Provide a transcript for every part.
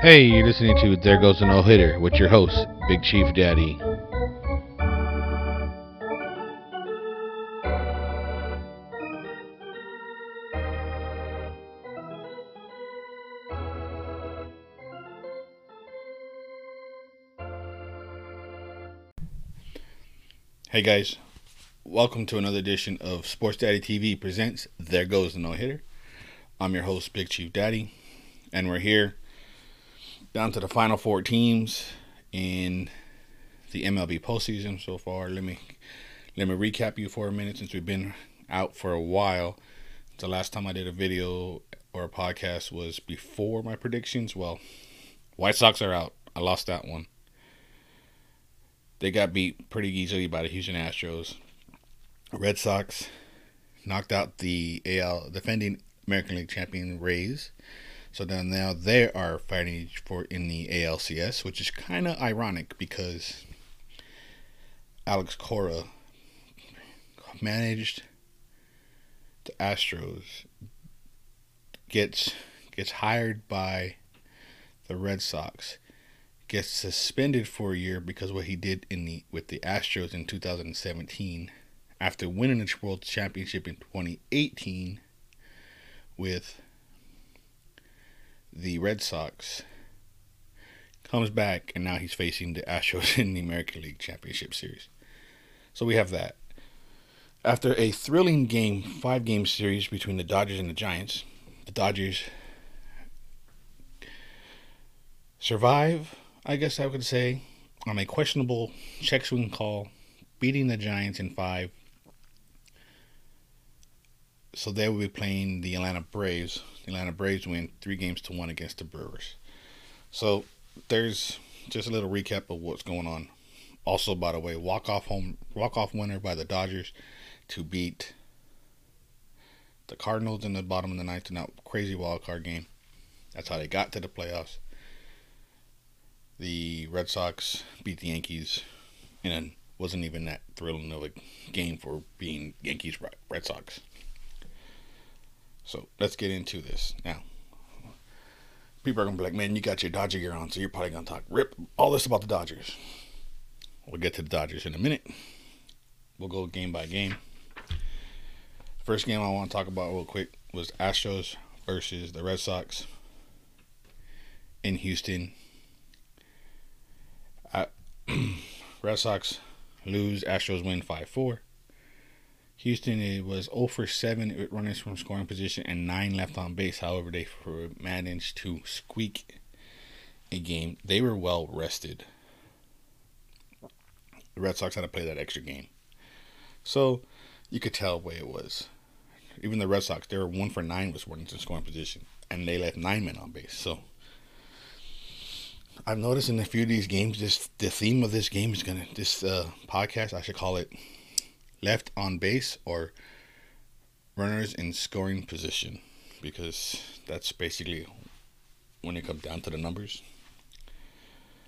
Hey, you're listening to There Goes a No Hitter with your host, Big Chief Daddy. Hey guys, welcome to another edition of Sports Daddy TV presents There Goes the No Hitter. I'm your host, Big Chief Daddy, and we're here down to the final four teams in the MLB postseason so far. Let me let me recap you for a minute since we've been out for a while. The last time I did a video or a podcast was before my predictions. Well, White Sox are out. I lost that one. They got beat pretty easily by the Houston Astros. Red Sox knocked out the AL defending American League champion Rays. So then now they are fighting for in the ALCS, which is kind of ironic because Alex Cora managed the Astros gets gets hired by the Red Sox gets suspended for a year because what he did in the with the Astros in 2017 after winning the World Championship in 2018 with the Red Sox comes back and now he's facing the Astros in the American League Championship Series. So we have that. After a thrilling game, five game series between the Dodgers and the Giants, the Dodgers survive, I guess I would say, on a questionable check swing call, beating the Giants in five. So they will be playing the Atlanta Braves. Atlanta Braves win three games to one against the Brewers. So there's just a little recap of what's going on. Also, by the way, walk off home, walk off winner by the Dodgers to beat the Cardinals in the bottom of the ninth in that crazy wild card game. That's how they got to the playoffs. The Red Sox beat the Yankees, and wasn't even that thrilling of a game for being Yankees Red Sox. So let's get into this now. People are gonna be like, "Man, you got your Dodger gear on, so you're probably gonna talk rip all this about the Dodgers." We'll get to the Dodgers in a minute. We'll go game by game. First game I want to talk about real quick was Astros versus the Red Sox in Houston. Red Sox lose, Astros win 5 4. Houston it was 0 for 7 with runners from scoring position and 9 left on base. However, they managed to squeak a game. They were well rested. The Red Sox had to play that extra game. So you could tell where it was. Even the Red Sox, they were 1 for 9 with runners in scoring position. And they left 9 men on base. So I've noticed in a few of these games, this the theme of this game is gonna this uh, podcast. I should call it "Left on Base" or "Runners in Scoring Position," because that's basically when it comes down to the numbers.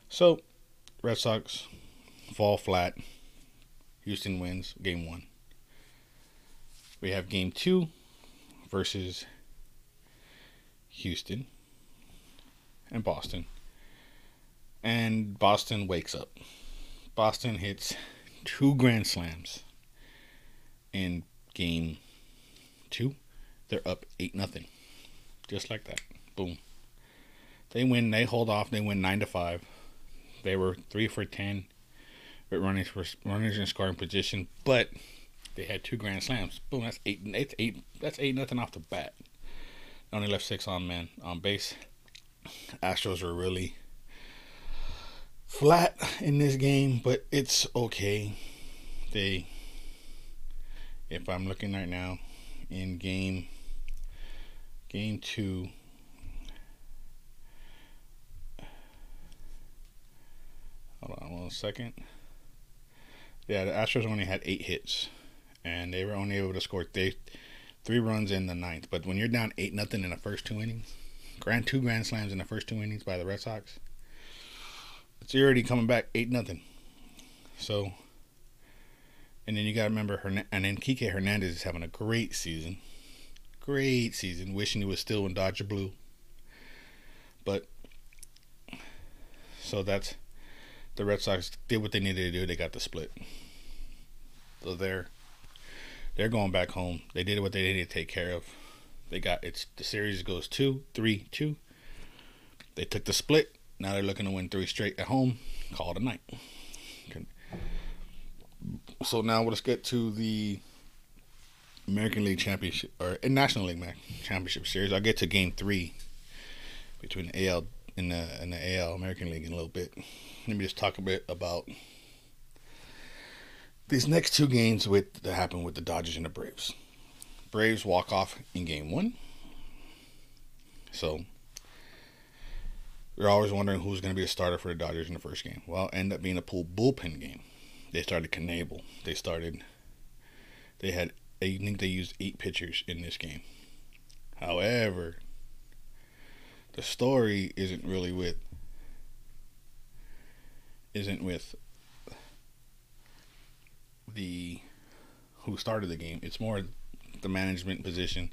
So, Red Sox fall flat. Houston wins game one. We have game two versus Houston and Boston and Boston wakes up. Boston hits two grand slams in game two. They're up eight nothing, just like that. Boom. They win. They hold off. They win nine to five. They were three for ten with runners for runners in scoring position, but they had two grand slams. Boom. That's eight. That's eight. That's eight nothing off the bat. They only left six on man on base. Astros were really flat in this game, but it's okay. They, if I'm looking right now, in game, game two. Hold on one second. Yeah, the Astros only had eight hits, and they were only able to score th- three runs in the ninth. But when you're down eight nothing in the first two innings, grand two grand slams in the first two innings by the Red Sox, it's already coming back eight nothing. So, and then you got to remember, Hern- and then Kike Hernandez is having a great season, great season. Wishing he was still in Dodger blue, but So that's the Red Sox did what they needed to do. They got the split. So they're they're going back home. They did what they needed to take care of. They got it's the series goes two, three, two. They took the split. Now they're looking to win three straight at home. Call it a night. So now let's get to the American League Championship or National League Championship Series. I'll get to Game Three between the AL in the in the AL American League in a little bit. Let me just talk a bit about these next two games with that happened with the Dodgers and the Braves. Braves walk off in Game One. So are always wondering who's going to be a starter for the Dodgers in the first game. Well, end up being a pool bullpen game. They started Knebel. They started. They had. I think they used eight pitchers in this game. However, the story isn't really with. Isn't with. The, who started the game? It's more the management position,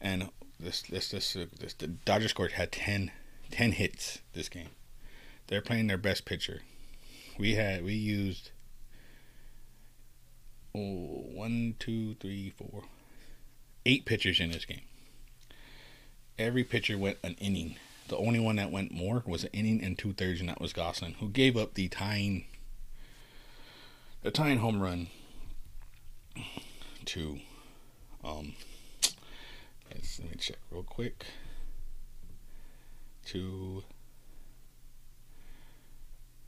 and this this this, this the Dodgers court had ten 10 hits this game. They're playing their best pitcher. We had we used oh, one, two, three, four, eight pitchers in this game. Every pitcher went an inning. The only one that went more was an inning and two thirds, and that was Gonsolin, who gave up the tying the tying home run to um let's let me check real quick to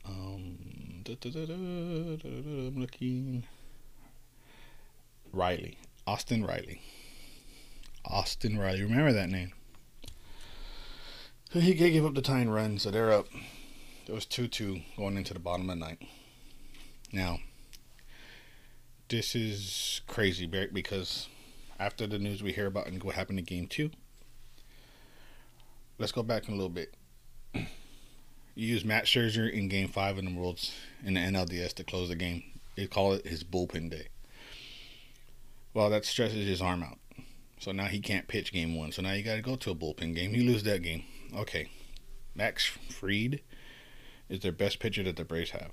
um, da, da, da, I'm looking Riley, Austin Riley, Austin Riley. Remember that name? So he gave up the tying run, so they're up. It was two two going into the bottom of the night. Now, this is crazy, because after the news we hear about and what happened in game two, let's go back in a little bit. You use Max Scherzer in Game Five in the Worlds in the NLDS to close the game. They call it his bullpen day. Well, that stresses his arm out, so now he can't pitch Game One. So now you got to go to a bullpen game. You lose that game. Okay, Max Fried is their best pitcher that the Braves have.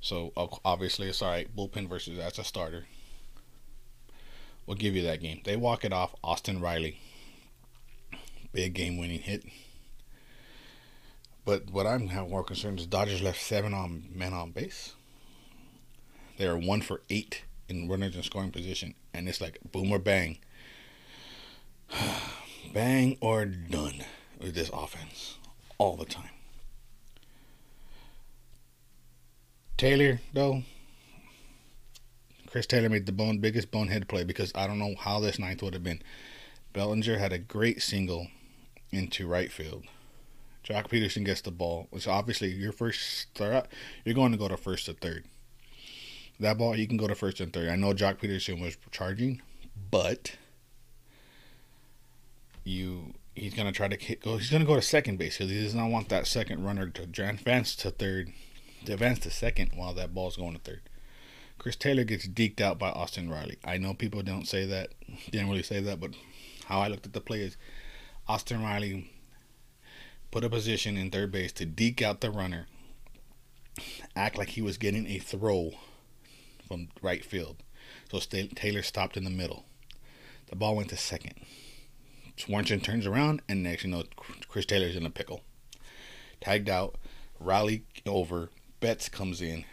So obviously it's all right. Bullpen versus that's a starter. We'll give you that game. They walk it off. Austin Riley big game winning hit. But what I'm more concerned is Dodgers left seven on men on base. They are one for eight in runners in scoring position, and it's like boom or bang, bang or done with this offense all the time. Taylor, though, Chris Taylor made the bone biggest bonehead play because I don't know how this ninth would have been. Bellinger had a great single into right field. Joc Pederson gets the ball, which obviously your first start, you're going to go to first to third. That ball, you can go to first and third. I know Joc Pederson was charging, but you he's gonna try to go. Oh, he's gonna go to second base because he does not want that second runner to advance to third, to advance to second while that ball's going to third. Chris Taylor gets deked out by Austin Riley. I know people don't say that, didn't really say that, but how I looked at the play is Austin Riley put a position in third base to deke out the runner, act like he was getting a throw from right field. So Taylor stopped in the middle. The ball went to second. Swanson turns around, and next you know, Chris Taylor's in a pickle. Tagged out, Riley over, Betts comes in.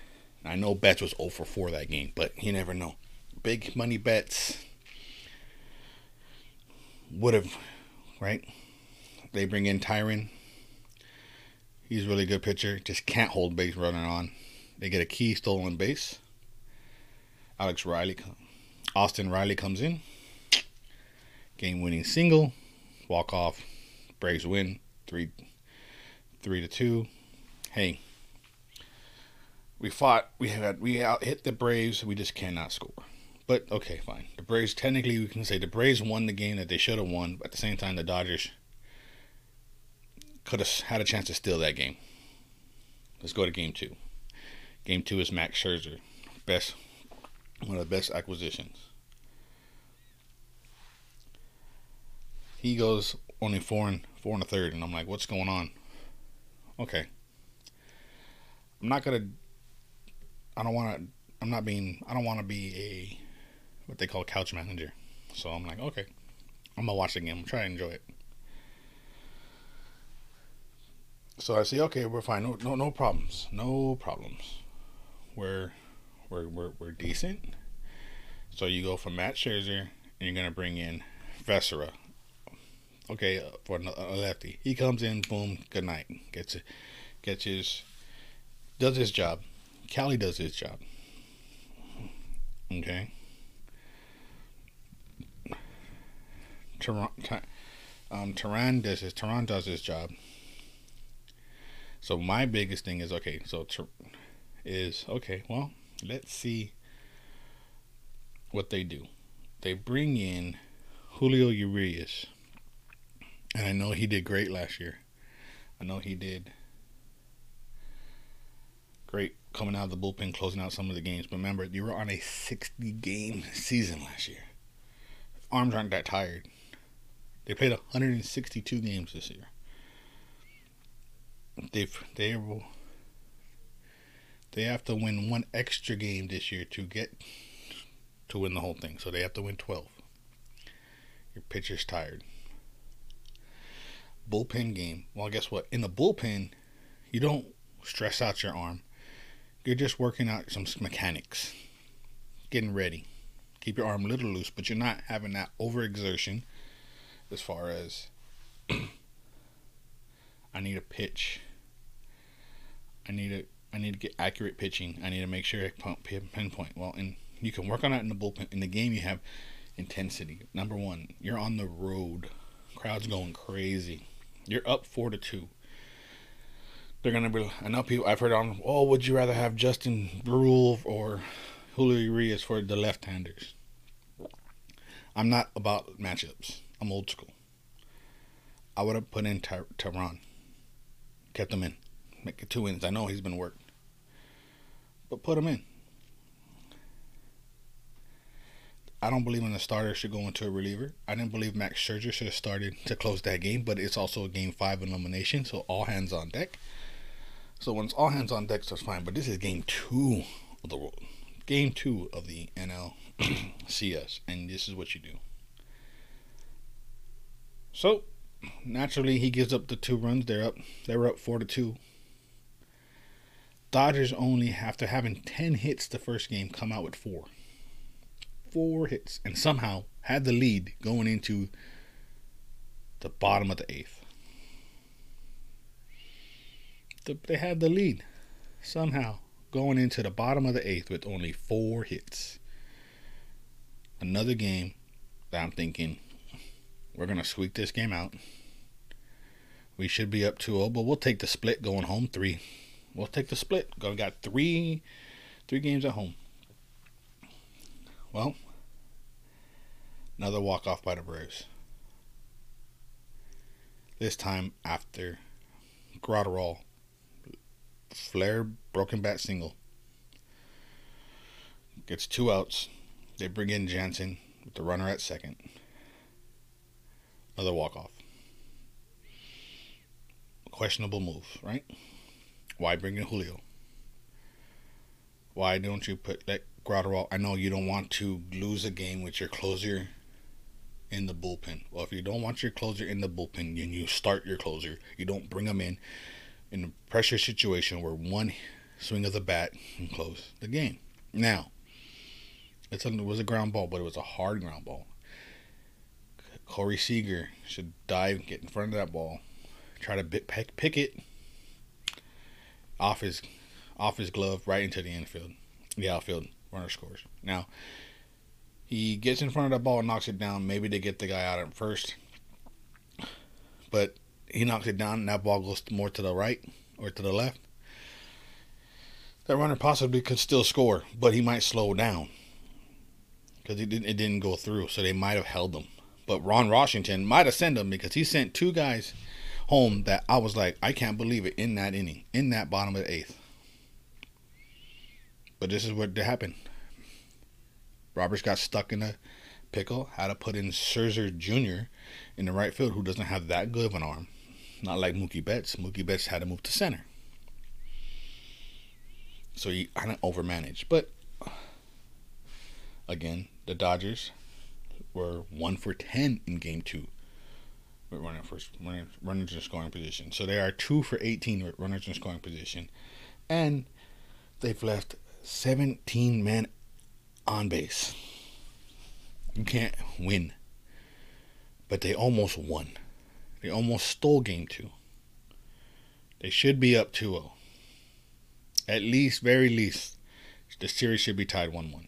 I know Betts was 0 for 4 that game, but you never know. Big money bets would have right? They bring in Tyron. He's a really good pitcher. Just can't hold base running on. They get a key stolen base. Alex Riley, Austin Riley comes in. Game winning single. Walk off. Braves win. Three, three to two. Hey, we fought. We had we out hit the Braves. We just cannot score. But okay, fine. The Braves technically we can say the Braves won the game that they should have won. But at the same time, the Dodgers could have had a chance to steal that game. Let's go to game two. Game two is Max Scherzer, best one of the best acquisitions. He goes only four and four and a third, and I'm like, what's going on? okay. I'm not gonna. I don't want to. I'm not being. I don't want to be a what they call couch manager. So I'm like, okay, I'm gonna watch the game. I'm to enjoy it. So I say, okay, we're fine. No, no, no problems. No problems. We're, we're, we're, we're decent. So you go from Max Scherzer, and you're gonna bring in Vessera. Okay, uh, for a lefty, he comes in, boom, good night. Gets gets his, does his job. Kelly does his job. Okay. Tehran, um, Tehran does his Tehran does his job. So my biggest thing is okay. So is okay. Well, let's see what they do. They bring in Julio Urias, and I know he did great last year. I know he did great coming out of the bullpen, closing out some of the games. But remember, you were on a 60 game season last year. Arms aren't that tired. They played 162 games this year. They've they will they have to win one extra game this year to get to win the whole thing. So they have to win 12. Your pitcher's tired. Bullpen game. Well, guess what? In the bullpen, you don't stress out your arm. You're just working out some mechanics, getting ready. Keep your arm a little loose, but you're not having that overexertion as far as I need a pitch. I need a I need to get accurate pitching. I need to make sure I pinpoint. Well, and you can work on that in the bullpen. In the game, you have intensity. Number one, you're on the road. Crowd's going crazy. You're up four to two. They're gonna be. I know people. I've heard on. Oh, would you rather have Justin Bruihl or Julio Urias for the left-handers? I'm not about matchups. I'm old school. I would have put in Tehran. Kept them in. Make it two wins. I know he's been worked. But put him in. I don't believe in the starter should go into a reliever. I didn't believe Max Scherzer should have started to close that game, but it's also a game five elimination, so all hands on deck. So when it's all hands on deck, that's fine. But this is game two of the world, game two of the NLCS, and this is what you do. So naturally, he gives up the two runs. They're up. They were up four to two. Dodgers only, after having ten hits the first game, come out with four. Four hits, and somehow had the lead going into the bottom of the eighth. The, they had the lead somehow going into the bottom of the eighth with only four hits. Another game that I'm thinking we're going to squeak this game out. We should be up 2 0, but we'll take the split going home 3. We'll take the split. We got three three games at home. Well, another walk off by the Braves. This time after Graterol flare broken bat single. Gets two outs. They bring in Jansen with the runner at second. Another walk off. Questionable move, right? Why bring in Julio? Why don't you put that Graterol? I know you don't want to lose a game with your closer in the bullpen. Well, if you don't want your closer in the bullpen then you start your closer, you don't bring him in in a pressure situation where one swing of the bat can close the game. Now, a, it was a ground ball, but it was a hard ground ball. Corey Seager should dive, get in front of that ball, try to pick, pick it off his off his glove right into the infield, the outfield. Runner scores. Now he gets in front of the ball and knocks it down. Maybe they get the guy out at first, but he knocks it down and that ball goes more to the right or to the left. That runner possibly could still score, but he might slow down because it didn't, it didn't go through. So they might have held him. But Ron Washington might have sent him because he sent two guys home that I was like, I can't believe it in that inning, in that bottom of the eighth. But this is what happened. Roberts got stuck in a pickle, had to put in Souza Jr. in the right field, who doesn't have that good of an arm. Not like Mookie Betts. Mookie Betts had to move to center. So he kind of overmanaged. But again, the Dodgers were one for ten in game two. With running first running, runners in scoring position. So they are two for eighteen with runners in scoring position. And they've left seventeen men on base. You can't win. But they almost won. They almost stole game two. They should be up 2 0. At least, very least, the series should be tied 1 1.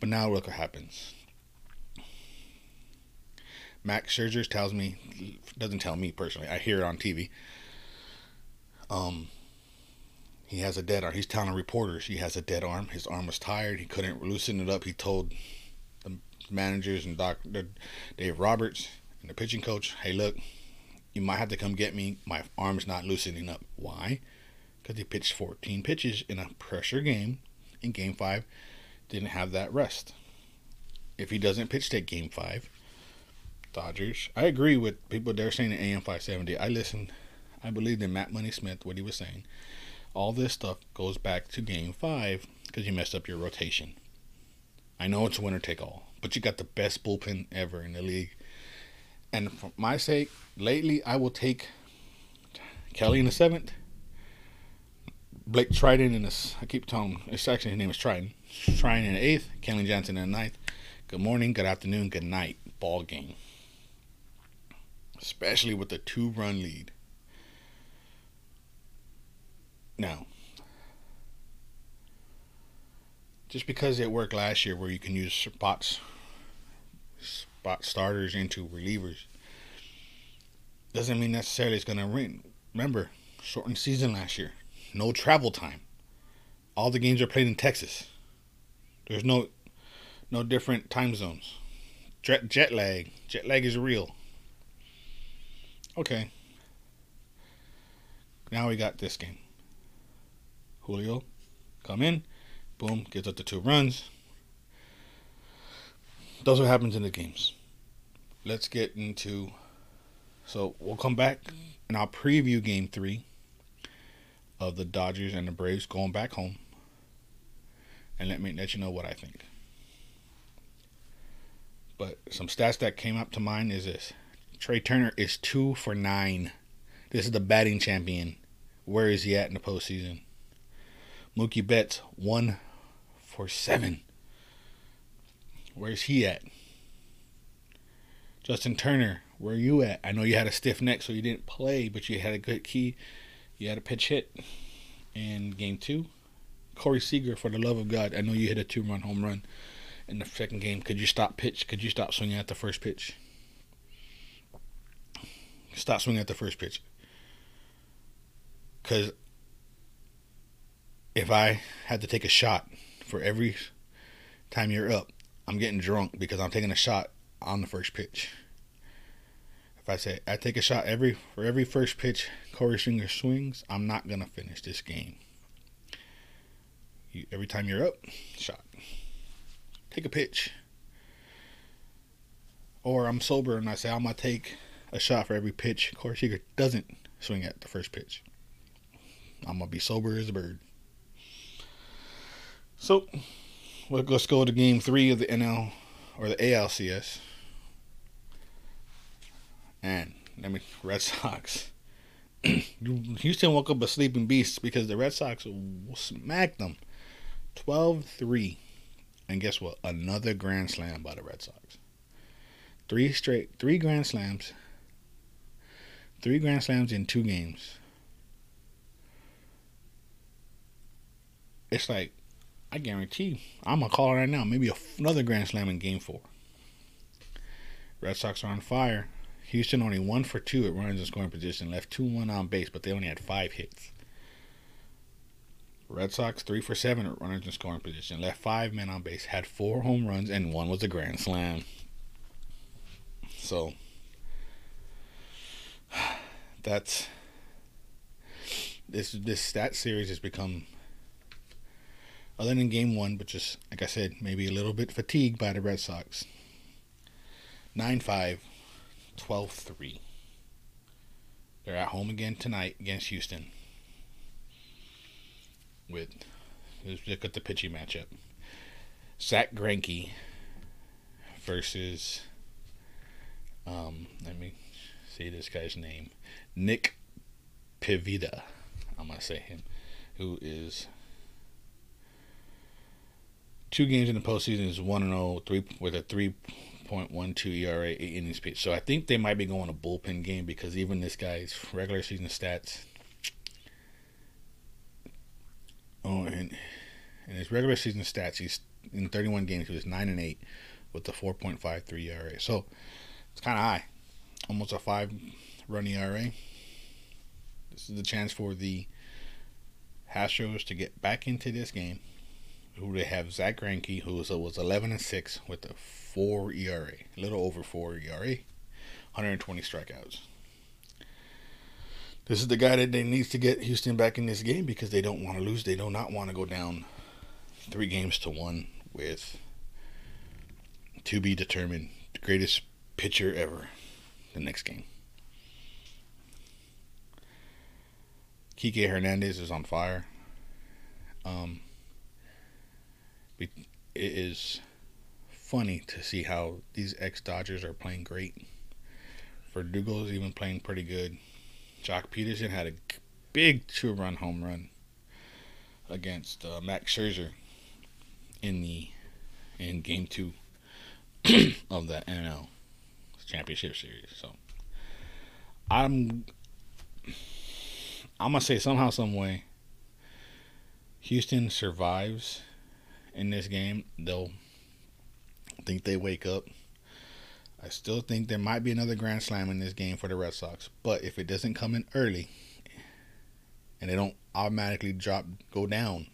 But now look what happens. Max Scherzer tells me, doesn't tell me personally, I hear it on TV. Um, he has a dead arm. He's telling reporters he has a dead arm. His arm was tired. He couldn't loosen it up. He told the managers and Doc Dave Roberts and the pitching coach, "Hey, look, you might have to come get me. My arm's not loosening up. Why? Because he pitched 14 pitches in a pressure game in Game Five. Didn't have that rest. If he doesn't pitch that Game Five, Dodgers. I agree with people. They're saying the AM 570. I listened. I believed in Matt Money Smith what he was saying all this stuff goes back to game five because you messed up your rotation. I know it's a winner take all, but you got the best bullpen ever in the league. And for my sake, lately I will take Kelly in the seventh, Blake Treinen in the. I keep telling it's actually his name is Treinen. Treinen in the eighth, Kenley Jansen in the ninth. Good morning, good afternoon, good night. Ball game. Especially with the two run lead. Now, just because it worked last year where you can use spots, spot starters into relievers, doesn't mean necessarily it's going to win. Remember, shortened season last year, no travel time. All the games are played in Texas. There's no no different time zones. Jet, jet lag. Jet lag is real. Okay. Now we got this game. Julio come in, boom, gives up the two runs. That's what happens in the games. Let's get into. So we'll come back and I'll preview Game Three of the Dodgers and the Braves going back home, and let me let you know what I think. But some stats that came up to mind is this: Trea Turner is two for nine. This is the batting champion. Where is he at in the postseason? Mookie Betts one for seven. Where's he at? Justin Turner, where are you at? I know you had a stiff neck, so you didn't play, but you had a good key. You had a pitch hit in game two. Corey Seager, for the love of God, I know you hit a two run home run in the second game. Could you stop pitch? Could you stop swinging at the first pitch? Stop swinging at the first pitch. Because if I had to take a shot for every time you're up, I'm getting drunk because I'm taking a shot on the first pitch. If I say I take a shot every for every first pitch Corey Seager swings, I'm not gonna finish this game. You, every time you're up, shot. Take a pitch. Or I'm sober and I say I'm gonna take a shot for every pitch Corey Seager doesn't swing at the first pitch. I'm gonna be sober as a bird. So, let's go to game three of the NL or the ALCS. And let me Red Sox. Houston woke up a sleeping beast because the Red Sox smacked them 12 3. And guess what? Another grand slam by the Red Sox. Three straight, three grand slams. Three grand slams in two games. It's like I guarantee I'm gonna call it right now. Maybe another grand slam in Game Four. Red Sox are on fire. Houston only one for two at runners in scoring position, left two one on base, but they only had five hits. Red Sox three for seven at runners in scoring position, left five men on base, had four home runs, and one was a grand slam. So that's this this stat series has become other than game one, but just like I said, maybe a little bit fatigued by the Red Sox. 9 5, 12 3. They're at home again tonight against Houston. With let's look at the pitching matchup. Zach Greinke versus um let me see this guy's name. Nick Pivetta. I'm gonna say him, who is two games in the postseason is one and 0, three with a three point one two ERA, eight innings pitched. So I think they might be going a bullpen game because even this guy's regular season stats. Oh, and in his regular season stats, he's in 31 games. He was nine and eight with the 4.53 ERA. So it's kind of high, almost a five run ERA. This is the chance for the Astros to get back into this game. Who they have Zach Greinke, who was, was 11 and six with a four ERA, a little over four ERA, 120 strikeouts. This is the guy that they needs to get Houston back in this game because they don't want to lose. They do not want to go down three games to one with to be determined the greatest pitcher ever the next game. Kike Hernandez is on fire. Um, it is funny to see how these ex Dodgers are playing great. Verdugo is even playing pretty good. Joc Pederson had a big two run home run against uh, Max Scherzer in the in game two of the NL championship series. So I'm I'm gonna say somehow, some way, Houston survives in this game. They'll think they wake up. I still think there might be another grand slam in this game for the Red Sox, but if it doesn't come in early and they don't automatically drop go down,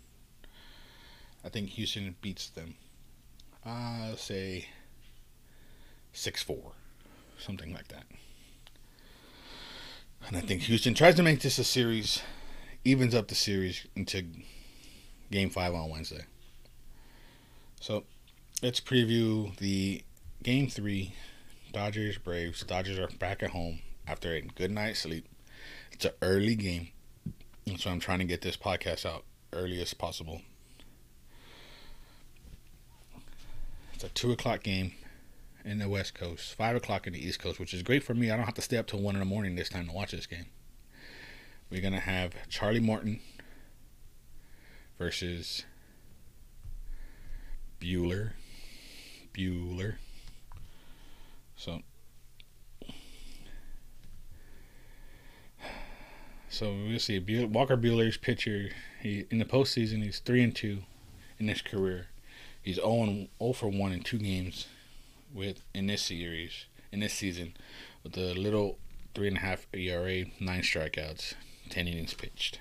I think Houston beats them. I'll say six four, something like that. And I think Houston tries to make this a series, evens up the series into game five on Wednesday. So let's preview the game three Dodgers Braves. Dodgers are back at home after a good night's sleep. It's an early game. And so I'm trying to get this podcast out early as possible. It's a two o'clock game in the West Coast, five o'clock in the East Coast, which is great for me. I don't have to stay up till one in the morning this time to watch this game. We're gonna have Charlie Morton versus Buehler. Buehler. So So we'll see. Walker Buehler's pitcher. He in the postseason he's three and two in his career. He's 0, 0 for one in two games with in this series in this season with a little three and a half ERA, nine strikeouts, ten innings pitched.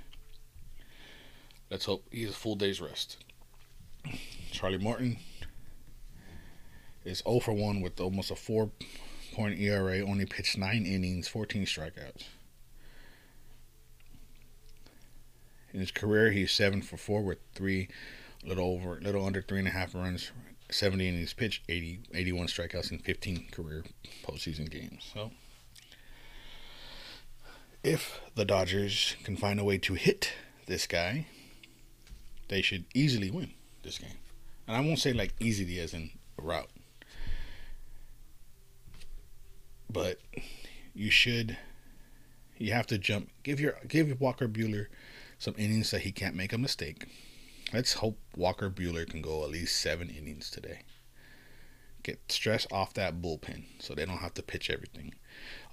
Let's hope he has a full day's rest. Charlie Morton is 0 for 1 with almost a 4 point ERA, only pitched 9 innings, 14 strikeouts. In his career, he's 7 for 4 with 3, little over, little under 3.5 runs, 70 innings pitched, 80, 81 strikeouts in 15 career postseason games. So, if the Dodgers can find a way to hit this guy, they should easily win this game. And I won't say like easily as in a route. But you should you have to jump give your give Walker Buehler some innings that he can't make a mistake. Let's hope Walker Buehler can go at least seven innings today. Get stress off that bullpen so they don't have to pitch everything.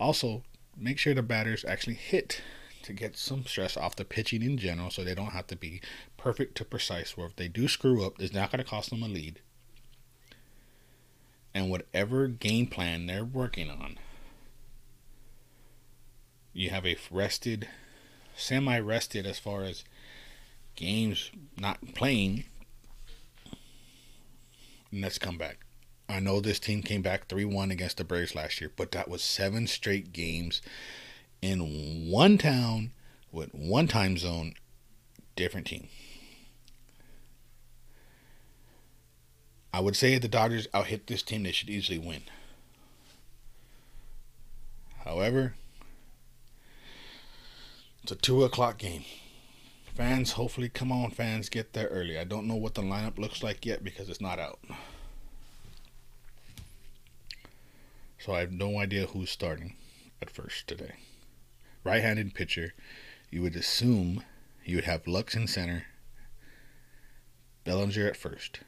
Also, make sure the batters actually hit to get some stress off the pitching in general so they don't have to be perfect to precise where if they do screw up, it's not going to cost them a lead. And whatever game plan they're working on, you have a rested, semi rested as far as games not playing. Let's come back. I know this team came back 3 1 against the Braves last year, but that was seven straight games in one town with one time zone, different team. I would say if the Dodgers out hit this team, they should easily win. However, It's a two o'clock game. Fans, hopefully, come on, fans, get there early. I don't know what the lineup looks like yet because it's not out. So I have no idea who's starting at first today. Right handed pitcher, you would assume you would have Lux in center, Bellinger at first.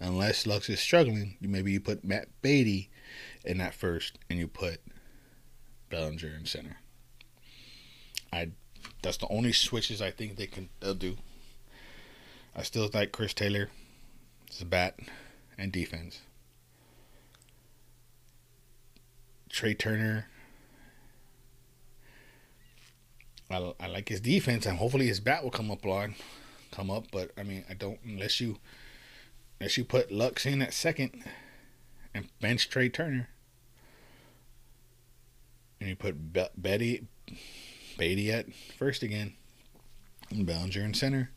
Unless Lux is struggling, maybe you put Matt Beaty in that first and you put Bellinger in center. I that's the only switches I think they can they'll do. I still like Chris Taylor, his bat and defense. Trea Turner. I, I like his defense and hopefully his bat will come up line, come up. But I mean I don't unless you unless you put Lux in at second and bench Trea Turner and you put Be- Beaty Beaty at first again, and Bellinger in center.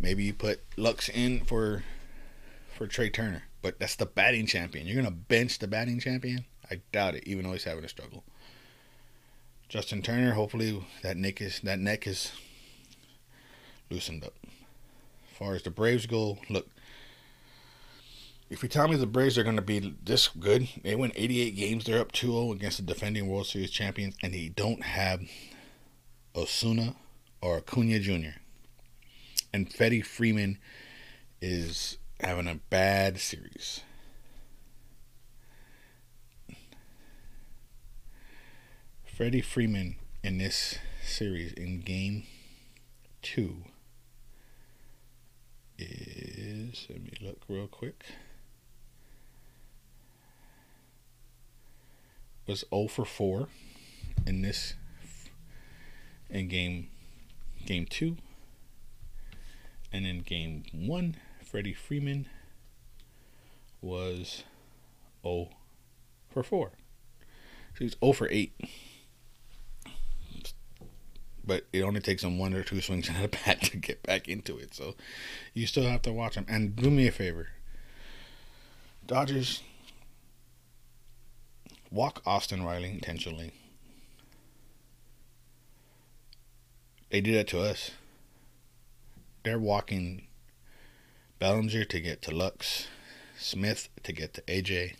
Maybe you put Lux in for for Trea Turner, but that's the batting champion. You're gonna bench the batting champion? I doubt it, even though he's having a struggle. Justin Turner, hopefully that neck is that neck is loosened up. As far as the Braves go, look, if you tell me the Braves are going to be this good, they win 88 games, they're up 2-0 against the defending World Series champions, and they don't have Ozuna or Acuna Jr. And Freddie Freeman is having a bad series. Freddie Freeman in this series in game two is let me look real quick. Was 0 for 4 in this in game game two. And in game one, Freddie Freeman was 0 for 4. So he's 0 for 8. But it only takes him one or two swings at a bat to get back into it. So you still have to watch him. And do me a favor Dodgers walk Austin Riley intentionally. They do that to us. They're walking Bellinger to get to Lux, Smith to get to AJ.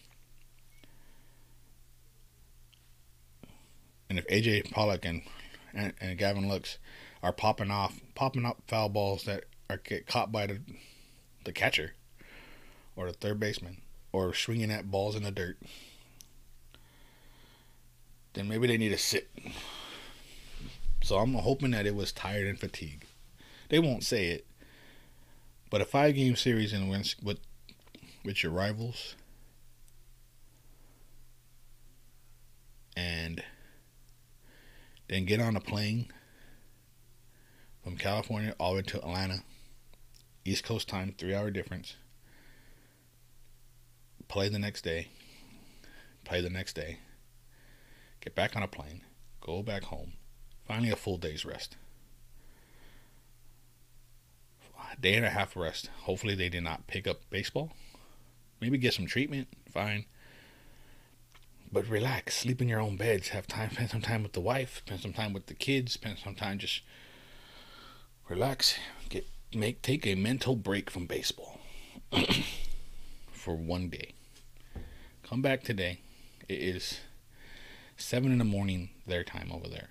And if AJ Pollock and, and, and Gavin Lux are popping off, popping up foul balls that are get caught by the the catcher or the third baseman or swinging at balls in the dirt, then maybe they need to sit so I'm hoping that it was tired and fatigue. They won't say it, but a five game series in with with your rivals and then get on a plane from California all the way to Atlanta, East Coast time, three hour difference. Play the next day, play the next day, get back on a plane, go back home, Finally, a full day's rest. A day and a half rest. Hopefully, they did not pick up baseball. Maybe get some treatment. Fine. But relax. Sleep in your own beds. Have time. Spend some time with the wife. Spend some time with the kids. Spend some time just relax. Get make take a mental break from baseball for one day. Come back today. It is seven in the morning their time over there.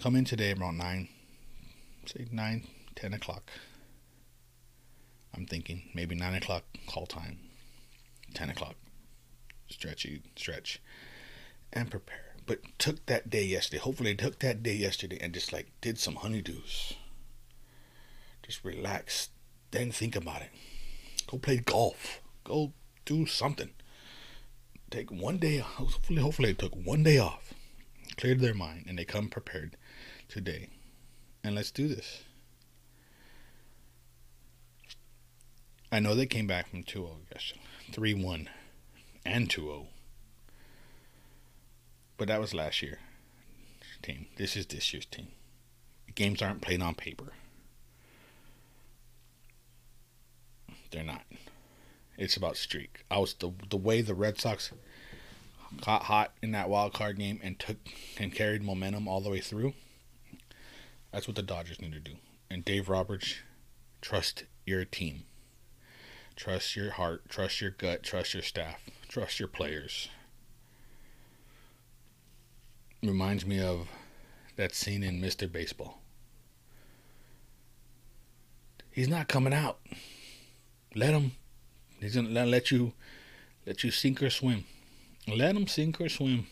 Come in today around 9, say 9, 10 o'clock. I'm thinking maybe 9 o'clock call time, 10 o'clock. Stretch, stretch, and prepare. But took that day yesterday. Hopefully, took that day yesterday and just like did some honeydews. Just relax. Then think about it. Go play golf. Go do something. Take one day. Hopefully, hopefully, they took one day off, cleared their mind, and they come prepared today. And let's do this. I know they came back from 2 0 yesterday, 3 1 and 2 0. But that was last year team. This is this year's team. The games aren't played on paper. They're not. It's about streak. I was the the way the Red Sox got hot in that wild card game and took and carried momentum all the way through. That's what the Dodgers need to do. And Dave Roberts, trust your team. Trust your heart, trust your gut, trust your staff, trust your players. Reminds me of that scene in Mr. Baseball. He's not coming out. Let him. He's gonna let you let you sink or swim. Let him sink or swim.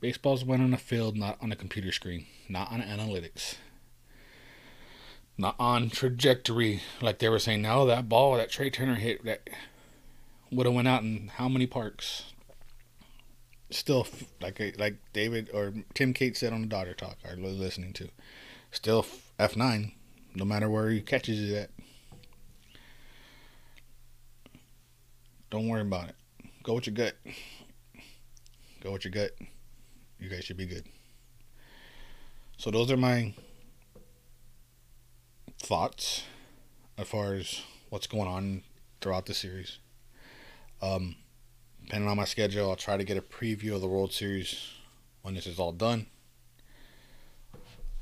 Baseball's went on a field, not on a computer screen, not on analytics, not on trajectory. Like they were saying, now that ball that Trea Turner hit that would have went out in how many parks? Still, like uh, like David or Tim Kate said on the Dodger Talk I was listening to, still F nine, no matter where he catches it at. Don't worry about it. Go with your gut. Go with your gut you guys should be good. So those are my thoughts as far as what's going on throughout the series. Um, depending on my schedule, I'll try to get a preview of the World Series when this is all done.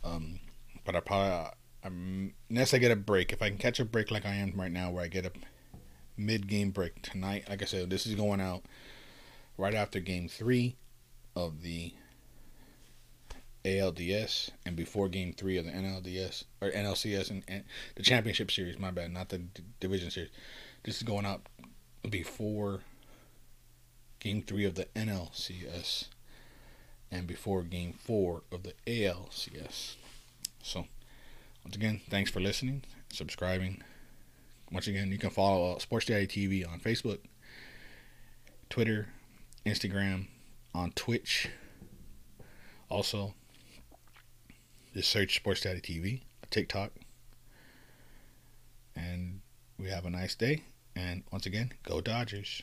Um, but I probably, I'm, unless I get a break, if I can catch a break like I am right now, where I get a mid-game break tonight. Like I said, this is going out right after Game Three of the ALDS and before Game Three of the NLDS or NLCS and, and the Championship Series. My bad, not the D- Division Series. This is going out before Game Three of the NLCS and before Game Four of the ALCS. So, once again, thanks for listening, subscribing. Once again, you can follow uh, Sports Daddy TV on Facebook, Twitter, Instagram, on Twitch. Also, just search Sports Daddy TV, TikTok. And we have a nice day. And once again, go Dodgers.